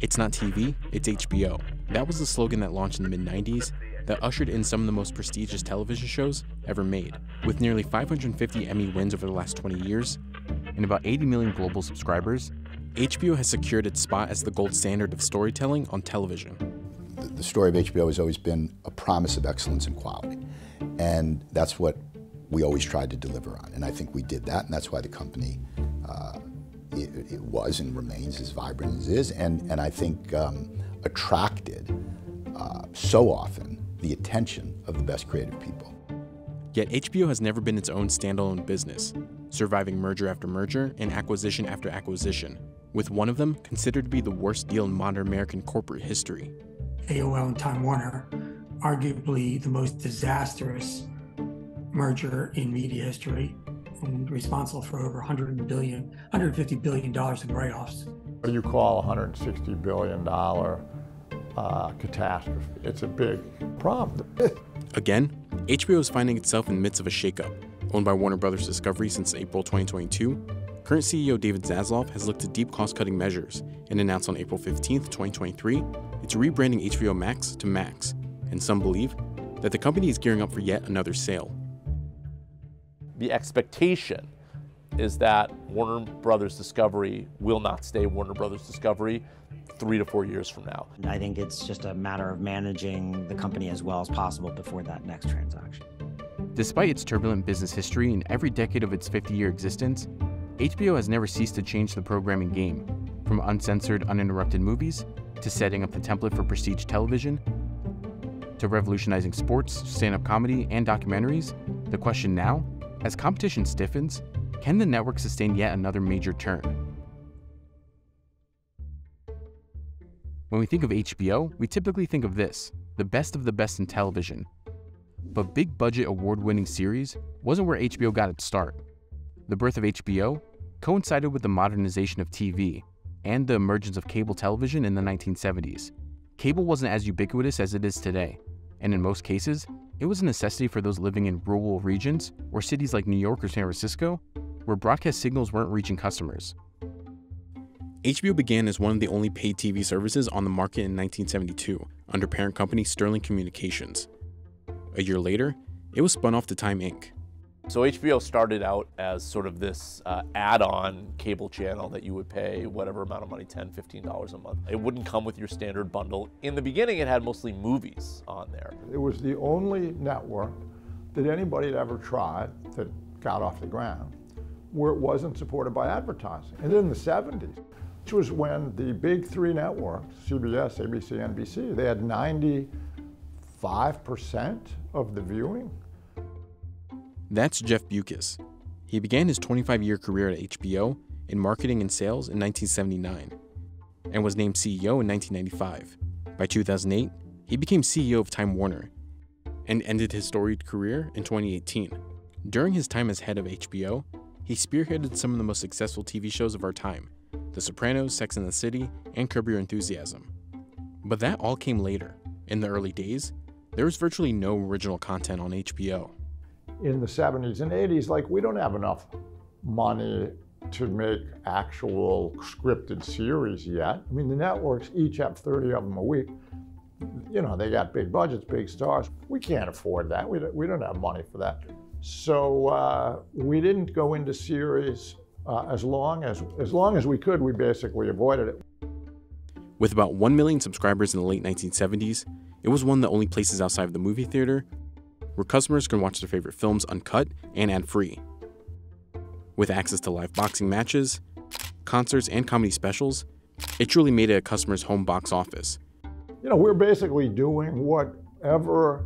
It's not TV, it's HBO. That was the slogan that launched in the mid 90s that ushered in some of the most prestigious television shows ever made. With nearly 550 Emmy wins over the last 20 years and about 80 million global subscribers, HBO has secured its spot as the gold standard of storytelling on television. The story of HBO has always been a promise of excellence and quality. And that's what we always tried to deliver on. And I think we did that, and that's why the company uh, it, it, was and remains as vibrant as it is, and, and I think um, attracted uh, so often the attention of the best creative people. Yet HBO has never been its own standalone business, surviving merger after merger and acquisition after acquisition, with one of them considered to be the worst deal in modern American corporate history. AOL and Time Warner, arguably the most disastrous merger in media history and responsible for over 100 billion, 150 billion dollars in write-offs. What do you call a 160 billion dollar uh, catastrophe? It's a big problem. Again, HBO is finding itself in the midst of a shakeup. Owned by Warner Brothers Discovery since April 2022, current CEO David Zaslav has looked at deep cost-cutting measures and announced on April 15, 2023, it's rebranding HBO Max to Max, and some believe that the company is gearing up for yet another sale the expectation is that Warner Brothers Discovery will not stay Warner Brothers Discovery three to four years from now. I think it's just a matter of managing the company as well as possible before that next transaction. Despite its turbulent business history in every decade of its 50 year existence, HBO has never ceased to change the programming game, from uncensored, uninterrupted movies to setting up the template for prestige television to revolutionizing sports, stand up comedy, and documentaries. The question now as competition stiffens, can the network sustain yet another major turn? When we think of HBO, we typically think of this the best of the best in television. But big budget award winning series wasn't where HBO got its start. The birth of HBO coincided with the modernization of TV and the emergence of cable television in the 1970s. Cable wasn't as ubiquitous as it is today, and in most cases, it was a necessity for those living in rural regions or cities like New York or San Francisco, where broadcast signals weren't reaching customers. HBO began as one of the only paid TV services on the market in 1972 under parent company Sterling Communications. A year later, it was spun off to Time Inc. So HBO started out as sort of this uh, add-on cable channel that you would pay whatever amount of money, $10, $15 a month. It wouldn't come with your standard bundle. In the beginning, it had mostly movies on there. It was the only network that anybody had ever tried that got off the ground where it wasn't supported by advertising. And in the 70s, which was when the big three networks, CBS, ABC, NBC, they had 95% of the viewing that's Jeff Bewkes. He began his 25 year career at HBO in marketing and sales in 1979 and was named CEO in 1995. By 2008, he became CEO of Time Warner and ended his storied career in 2018. During his time as head of HBO, he spearheaded some of the most successful TV shows of our time The Sopranos, Sex and the City, and Curb Your Enthusiasm. But that all came later. In the early days, there was virtually no original content on HBO in the 70s and 80s, like we don't have enough money to make actual scripted series yet. I mean, the networks each have 30 of them a week. You know, they got big budgets, big stars. We can't afford that. We don't, we don't have money for that. So uh, we didn't go into series uh, as long as as long as we could. We basically avoided it. With about 1 million subscribers in the late 1970s, it was one of the only places outside of the movie theater where customers can watch their favorite films uncut and ad free. With access to live boxing matches, concerts, and comedy specials, it truly made it a customer's home box office. You know, we're basically doing whatever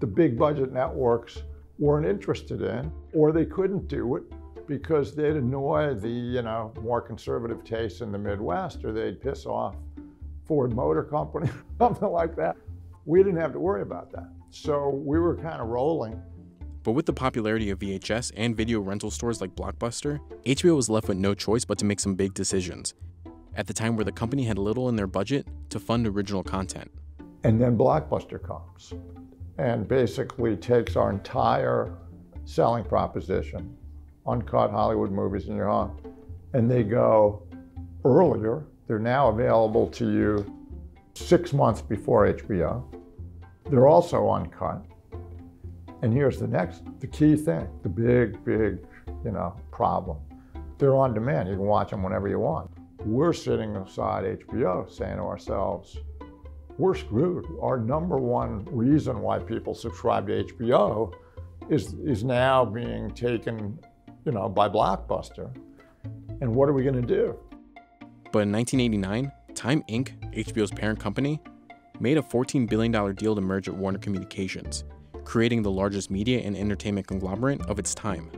the big budget networks weren't interested in, or they couldn't do it because they'd annoy the, you know, more conservative tastes in the Midwest, or they'd piss off Ford Motor Company, something like that. We didn't have to worry about that. So we were kind of rolling. But with the popularity of VHS and video rental stores like Blockbuster, HBO was left with no choice but to make some big decisions. At the time where the company had little in their budget to fund original content. And then Blockbuster comes and basically takes our entire selling proposition, uncut Hollywood movies in your home, and they go earlier They're now available to you six months before HBO. They're also uncut. And here's the next, the key thing, the big, big, you know, problem. They're on demand. You can watch them whenever you want. We're sitting aside HBO saying to ourselves, we're screwed. Our number one reason why people subscribe to HBO is, is now being taken, you know, by Blockbuster. And what are we going to do? But in 1989, Time Inc., HBO's parent company, made a $14 billion deal to merge with Warner Communications, creating the largest media and entertainment conglomerate of its time.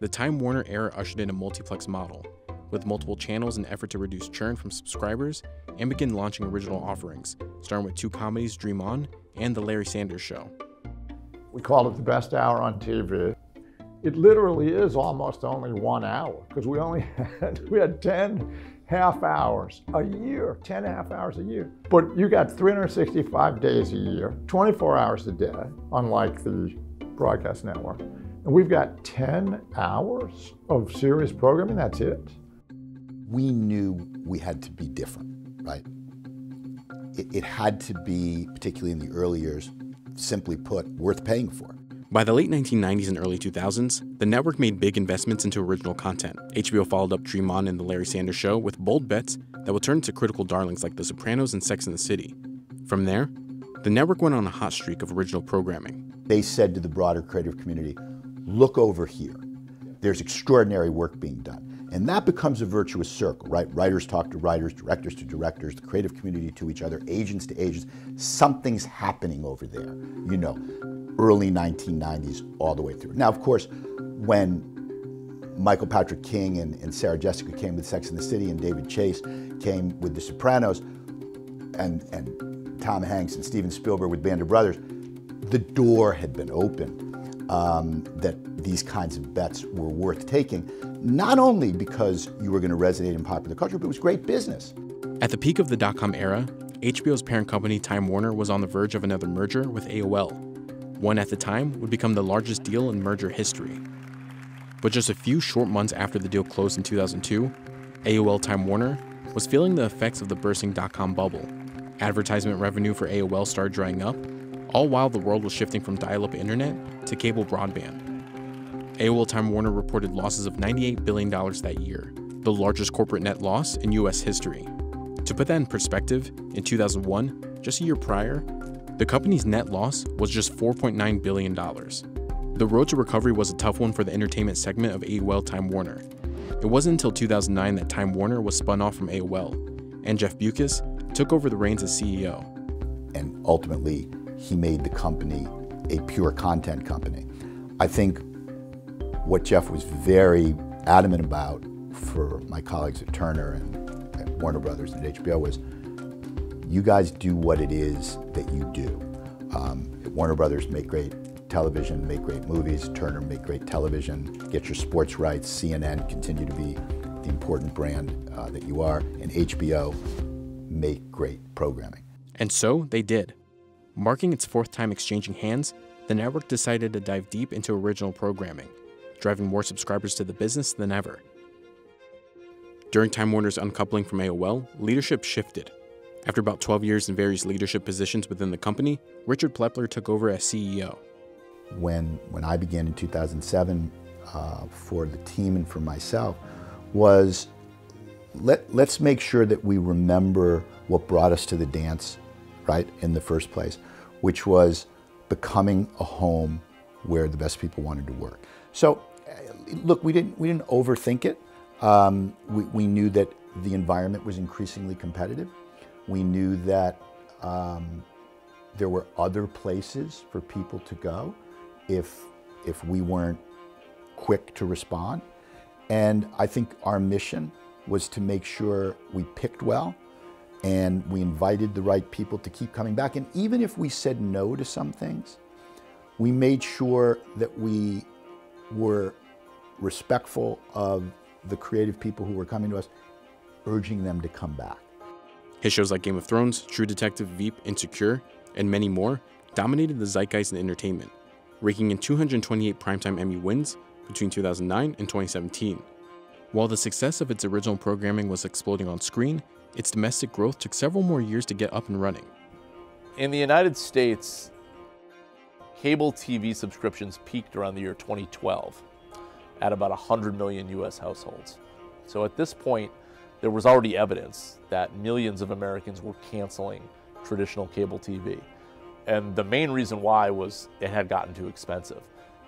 The Time Warner era ushered in a multiplex model, with multiple channels in effort to reduce churn from subscribers and begin launching original offerings, starting with two comedies Dream On and The Larry Sanders Show. We call it the best hour on TV. It literally is almost only one hour because we only had, we had 10 half hours a year, 10 half hours a year. But you got 365 days a year, 24 hours a day, unlike the broadcast network. And we've got 10 hours of serious programming, that's it. We knew we had to be different, right? It, it had to be, particularly in the early years, simply put, worth paying for. By the late 1990s and early 2000s, the network made big investments into original content. HBO followed up Dream On and The Larry Sanders Show with bold bets that would turn into critical darlings like The Sopranos and Sex and the City. From there, the network went on a hot streak of original programming. They said to the broader creative community, look over here. There's extraordinary work being done. And that becomes a virtuous circle, right? Writers talk to writers, directors to directors, the creative community to each other, agents to agents. Something's happening over there, you know, early 1990s all the way through. Now, of course, when Michael Patrick King and, and Sarah Jessica came with Sex and the City and David Chase came with The Sopranos and, and Tom Hanks and Steven Spielberg with Band of Brothers, the door had been opened um, that these kinds of bets were worth taking, not only because you were going to resonate in popular culture, but it was great business. At the peak of the dot com era, HBO's parent company Time Warner was on the verge of another merger with AOL. One at the time would become the largest deal in merger history. But just a few short months after the deal closed in 2002, AOL Time Warner was feeling the effects of the bursting dot com bubble. Advertisement revenue for AOL started drying up, all while the world was shifting from dial up internet to cable broadband. AOL Time Warner reported losses of $98 billion that year, the largest corporate net loss in US history. To put that in perspective, in 2001, just a year prior, the company's net loss was just $4.9 billion. The road to recovery was a tough one for the entertainment segment of AOL Time Warner. It wasn't until 2009 that Time Warner was spun off from AOL, and Jeff Bewkes took over the reins as CEO. And ultimately, he made the company a pure content company. I think what Jeff was very adamant about for my colleagues at Turner and at Warner Brothers and HBO was you guys do what it is that you do. Um, Warner Brothers make great television, make great movies, Turner make great television, get your sports rights, CNN continue to be the important brand uh, that you are, and HBO make great programming. And so they did. Marking its fourth time exchanging hands, the network decided to dive deep into original programming, driving more subscribers to the business than ever. During Time Warner's uncoupling from AOL, leadership shifted. After about 12 years in various leadership positions within the company, Richard Plepler took over as CEO. When, when I began in 2007 uh, for the team and for myself was let, let's make sure that we remember what brought us to the dance, right, in the first place, which was becoming a home where the best people wanted to work. So, look, we didn't we didn't overthink it. Um, we, we knew that the environment was increasingly competitive. We knew that um, there were other places for people to go if if we weren't quick to respond. And I think our mission was to make sure we picked well and we invited the right people to keep coming back. And even if we said no to some things, we made sure that we were respectful of the creative people who were coming to us, urging them to come back. His shows like Game of Thrones, True Detective, Veep, Insecure, and many more dominated the zeitgeist in entertainment, raking in 228 Primetime Emmy wins between 2009 and 2017. While the success of its original programming was exploding on screen, its domestic growth took several more years to get up and running. In the United States, cable TV subscriptions peaked around the year 2012 at about 100 million US households. So at this point, there was already evidence that millions of Americans were canceling traditional cable TV. And the main reason why was it had gotten too expensive.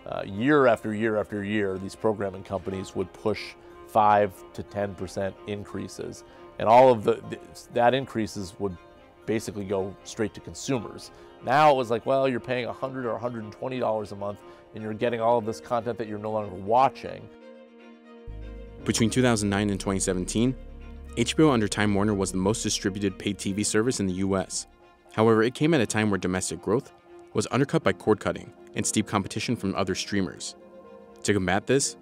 Uh, year after year after year, these programming companies would push 5 to 10% increases. And all of the, that increases would basically go straight to consumers. Now it was like, well, you're paying 100 or 120 dollars a month and you're getting all of this content that you're no longer watching. Between 2009 and 2017, HBO under Time Warner was the most distributed paid TV service in the US. However, it came at a time where domestic growth was undercut by cord cutting and steep competition from other streamers. To combat this,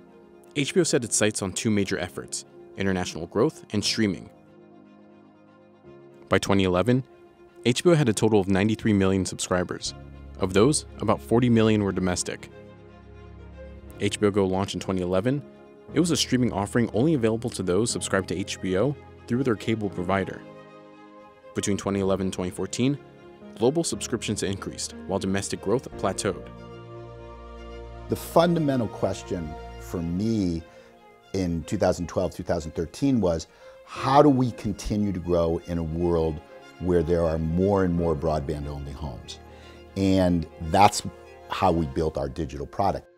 HBO set its sights on two major efforts international growth and streaming. By 2011, HBO had a total of 93 million subscribers. Of those, about 40 million were domestic. HBO Go launched in 2011. It was a streaming offering only available to those subscribed to HBO through their cable provider. Between 2011 and 2014, global subscriptions increased while domestic growth plateaued. The fundamental question for me in 2012, 2013 was how do we continue to grow in a world where there are more and more broadband only homes? And that's how we built our digital product.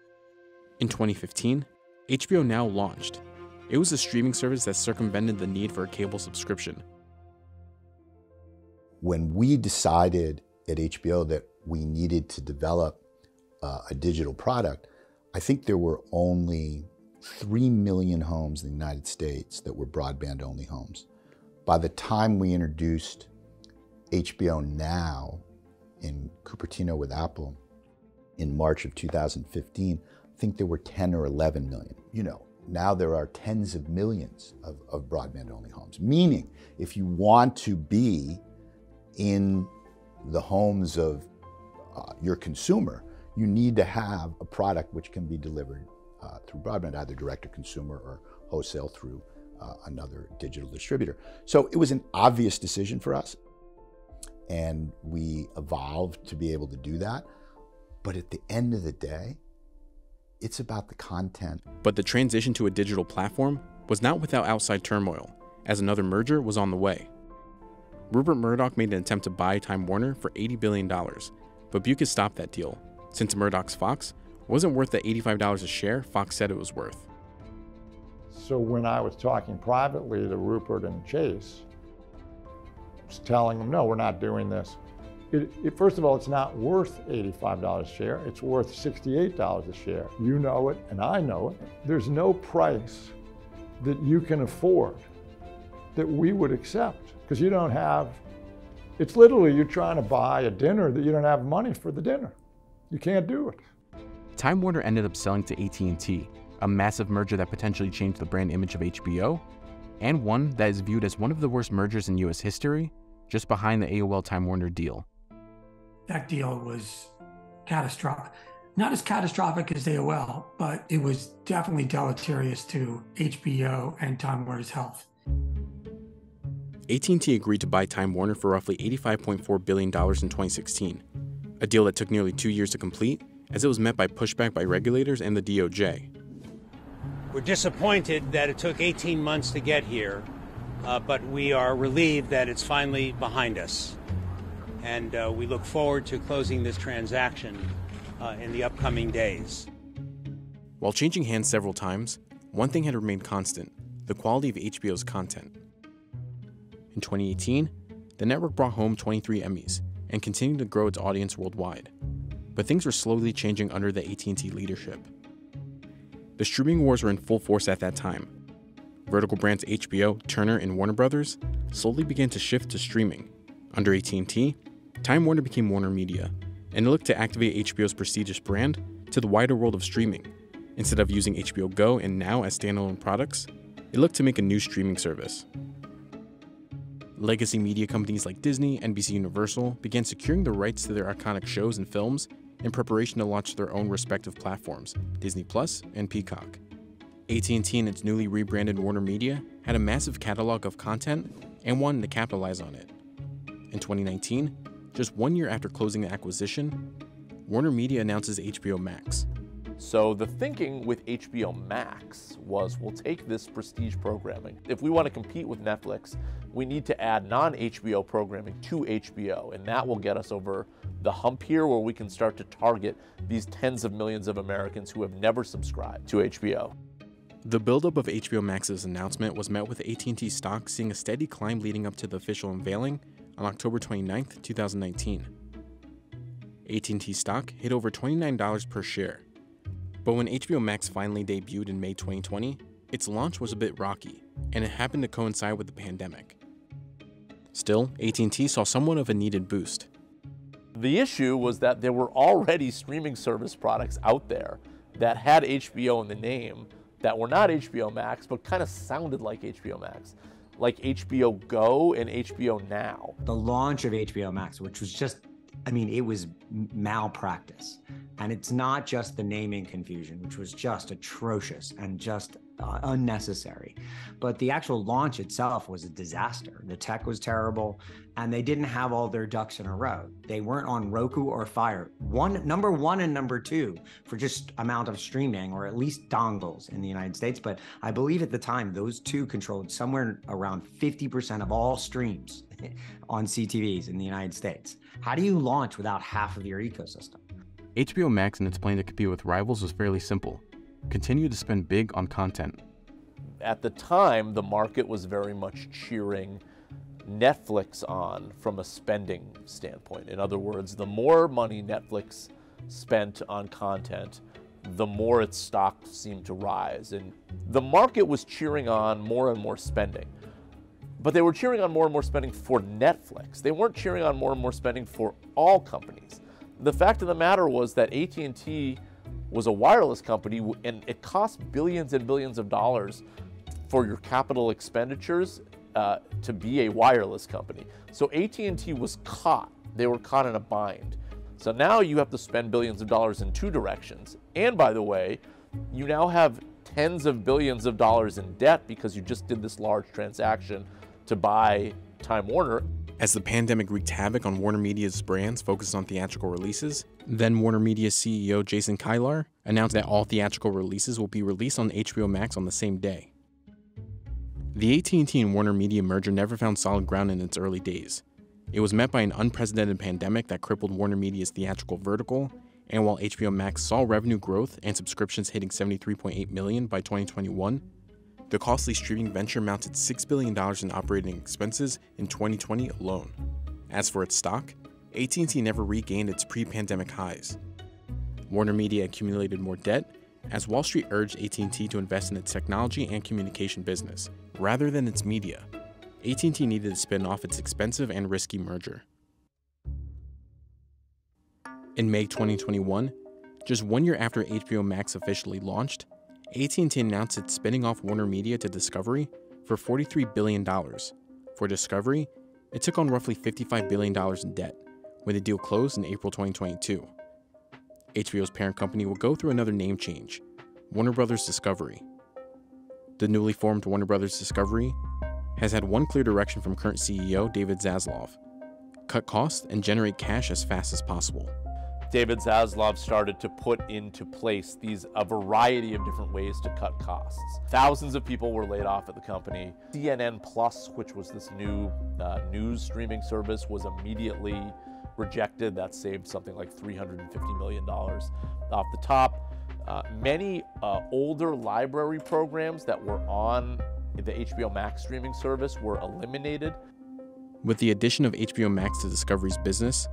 In 2015, HBO Now launched. It was a streaming service that circumvented the need for a cable subscription. When we decided at HBO that we needed to develop uh, a digital product, I think there were only 3 million homes in the United States that were broadband only homes. By the time we introduced HBO Now in Cupertino with Apple in March of 2015, I think there were 10 or 11 million. You know, now there are tens of millions of, of broadband only homes. Meaning, if you want to be in the homes of uh, your consumer, you need to have a product which can be delivered uh, through broadband, either direct to consumer or wholesale through uh, another digital distributor. So it was an obvious decision for us, and we evolved to be able to do that. But at the end of the day, it's about the content. But the transition to a digital platform was not without outside turmoil, as another merger was on the way. Rupert Murdoch made an attempt to buy Time Warner for $80 billion, but Bewkes stopped that deal, since Murdoch's Fox wasn't worth the $85 a share Fox said it was worth. So when I was talking privately to Rupert and Chase, I was telling them, no, we're not doing this. It, it, first of all, it's not worth $85 a share. It's worth $68 a share. You know it, and I know it. There's no price that you can afford that we would accept because you don't have, it's literally you're trying to buy a dinner that you don't have money for the dinner. You can't do it. Time Warner ended up selling to AT&T, a massive merger that potentially changed the brand image of HBO, and one that is viewed as one of the worst mergers in US history, just behind the AOL Time Warner deal. That deal was catastrophic. Not as catastrophic as AOL, but it was definitely deleterious to HBO and Time Warner's health. AT&T agreed to buy Time Warner for roughly $85.4 billion in 2016, a deal that took nearly two years to complete as it was met by pushback by regulators and the DOJ. We're disappointed that it took 18 months to get here, uh, but we are relieved that it's finally behind us. And uh, we look forward to closing this transaction uh, in the upcoming days. While changing hands several times, one thing had remained constant the quality of HBO's content. In 2018, the network brought home 23 Emmys and continued to grow its audience worldwide but things were slowly changing under the AT&T leadership. The streaming wars were in full force at that time. Vertical brands HBO, Turner, and Warner Brothers slowly began to shift to streaming. Under AT&T, Time Warner became Warner Media, and looked to activate HBO's prestigious brand to the wider world of streaming. Instead of using HBO Go and Now as standalone products, it looked to make a new streaming service. Legacy media companies like Disney, NBC Universal began securing the rights to their iconic shows and films in preparation to launch their own respective platforms, Disney Plus and Peacock. AT&T and its newly rebranded Warner Media had a massive catalog of content and wanted to capitalize on it. In 2019, just one year after closing the acquisition, Warner Media announces HBO Max. So the thinking with HBO Max was we'll take this prestige programming. If we want to compete with Netflix, we need to add non-HBO programming to HBO, and that will get us over the hump here where we can start to target these tens of millions of Americans who have never subscribed to HBO. The buildup of HBO Max's announcement was met with AT&T stock seeing a steady climb leading up to the official unveiling on October 29, 2019. AT&T stock hit over $29 per share. But when HBO Max finally debuted in May 2020, its launch was a bit rocky, and it happened to coincide with the pandemic. Still, AT&T saw somewhat of a needed boost. The issue was that there were already streaming service products out there that had HBO in the name that were not HBO Max, but kind of sounded like HBO Max, like HBO Go and HBO Now. The launch of HBO Max, which was just, I mean, it was malpractice. And it's not just the naming confusion, which was just atrocious and just uh, unnecessary. But the actual launch itself was a disaster. The tech was terrible, and they didn't have all their ducks in a row. They weren't on Roku or Fire. One number one and number two for just amount of streaming, or at least dongles in the United States. But I believe at the time those two controlled somewhere around 50% of all streams on CTVs in the United States. How do you launch without half of your ecosystem? HBO Max and its plan to compete with rivals was fairly simple continue to spend big on content. At the time, the market was very much cheering Netflix on from a spending standpoint. In other words, the more money Netflix spent on content, the more its stock seemed to rise. And the market was cheering on more and more spending. But they were cheering on more and more spending for Netflix. They weren't cheering on more and more spending for all companies. The fact of the matter was that AT&T was a wireless company and it cost billions and billions of dollars for your capital expenditures uh, to be a wireless company. So AT&T was caught. They were caught in a bind. So now you have to spend billions of dollars in two directions. And by the way, you now have tens of billions of dollars in debt because you just did this large transaction to buy Time Warner. As the pandemic wreaked havoc on Warner Media's brands focused on theatrical releases, then Warner Media CEO Jason Kilar announced that all theatrical releases will be released on HBO Max on the same day. The AT&T and Warner Media merger never found solid ground in its early days. It was met by an unprecedented pandemic that crippled Warner Media's theatrical vertical, and while HBO Max saw revenue growth and subscriptions hitting 73.8 million by 2021, the costly streaming venture mounted $6 billion in operating expenses in 2020 alone. As for its stock, AT&T never regained its pre-pandemic highs. Warner Media accumulated more debt as Wall Street urged AT&T to invest in its technology and communication business rather than its media. AT&T needed to spin off its expensive and risky merger. In May 2021, just one year after HBO Max officially launched, AT&T announced it's spinning off Warner Media to Discovery for $43 billion. For Discovery, it took on roughly $55 billion in debt when the deal closed in April 2022. HBO's parent company will go through another name change, Warner Brothers Discovery. The newly formed Warner Brothers Discovery has had one clear direction from current CEO David Zaslav cut costs and generate cash as fast as possible. David Zaslav started to put into place these a variety of different ways to cut costs. Thousands of people were laid off at the company. CNN Plus, which was this new uh, news streaming service, was immediately rejected. That saved something like $350 million off the top. Uh, many uh, older library programs that were on the HBO Max streaming service were eliminated. With the addition of HBO Max to Discovery's business,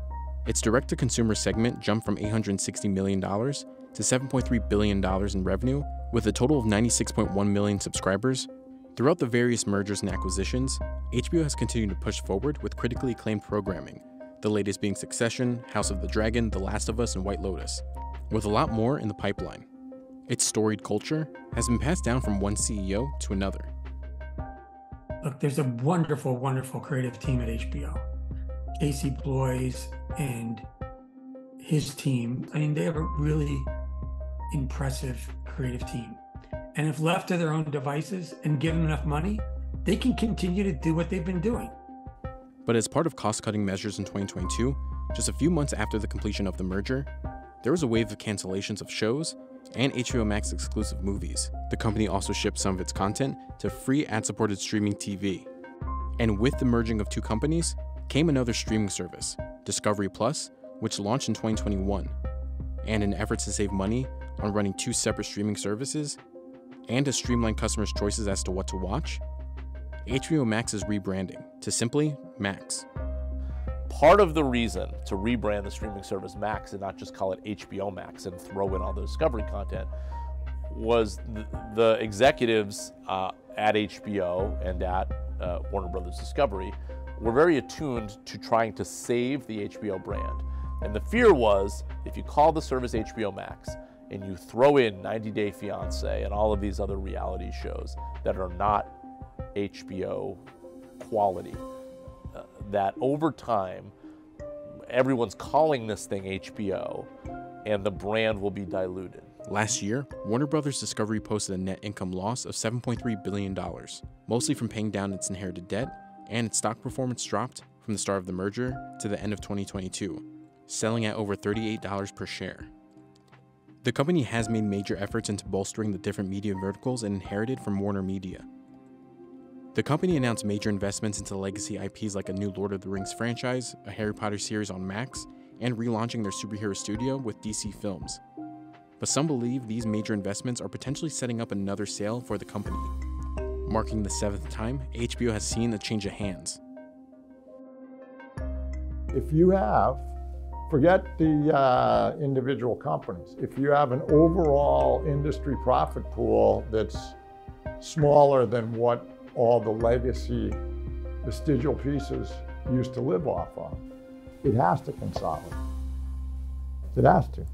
its direct to consumer segment jumped from $860 million to $7.3 billion in revenue, with a total of 96.1 million subscribers. Throughout the various mergers and acquisitions, HBO has continued to push forward with critically acclaimed programming, the latest being Succession, House of the Dragon, The Last of Us, and White Lotus, with a lot more in the pipeline. Its storied culture has been passed down from one CEO to another. Look, there's a wonderful, wonderful creative team at HBO. Casey Bloys and his team. I mean, they have a really impressive creative team. And if left to their own devices and given enough money, they can continue to do what they've been doing. But as part of cost cutting measures in 2022, just a few months after the completion of the merger, there was a wave of cancellations of shows and HBO Max exclusive movies. The company also shipped some of its content to free ad supported streaming TV. And with the merging of two companies came another streaming service, Discovery Plus, which launched in 2021. And in efforts to save money on running two separate streaming services and to streamline customers' choices as to what to watch, HBO Max is rebranding to simply Max. Part of the reason to rebrand the streaming service Max and not just call it HBO Max and throw in all the Discovery content was the, the executives uh, at HBO and at uh, Warner Brothers Discovery were very attuned to trying to save the HBO brand. And the fear was if you call the service HBO Max and you throw in 90 Day Fiance and all of these other reality shows that are not HBO quality, uh, that over time, everyone's calling this thing HBO and the brand will be diluted. Last year, Warner Brothers Discovery posted a net income loss of $7.3 billion, mostly from paying down its inherited debt, and its stock performance dropped from the start of the merger to the end of 2022, selling at over $38 per share. The company has made major efforts into bolstering the different media verticals it inherited from Warner Media. The company announced major investments into legacy IPs like a new Lord of the Rings franchise, a Harry Potter series on Max, and relaunching their superhero studio with DC Films. But some believe these major investments are potentially setting up another sale for the company, marking the seventh time HBO has seen a change of hands. If you have, forget the uh, individual companies, if you have an overall industry profit pool that's smaller than what all the legacy vestigial pieces used to live off of, it has to consolidate. It has to.